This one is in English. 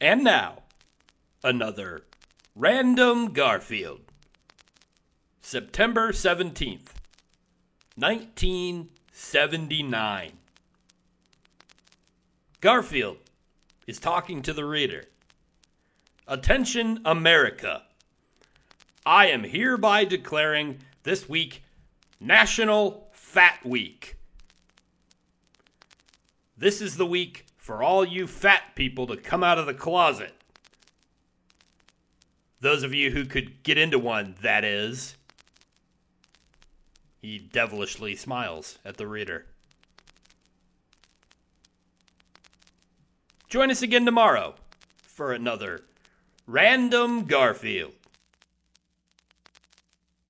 And now, another Random Garfield. September 17th, 1979. Garfield is talking to the reader. Attention, America. I am hereby declaring this week National Fat Week. This is the week for all you fat people to come out of the closet. Those of you who could get into one, that is. He devilishly smiles at the reader. Join us again tomorrow for another Random Garfield.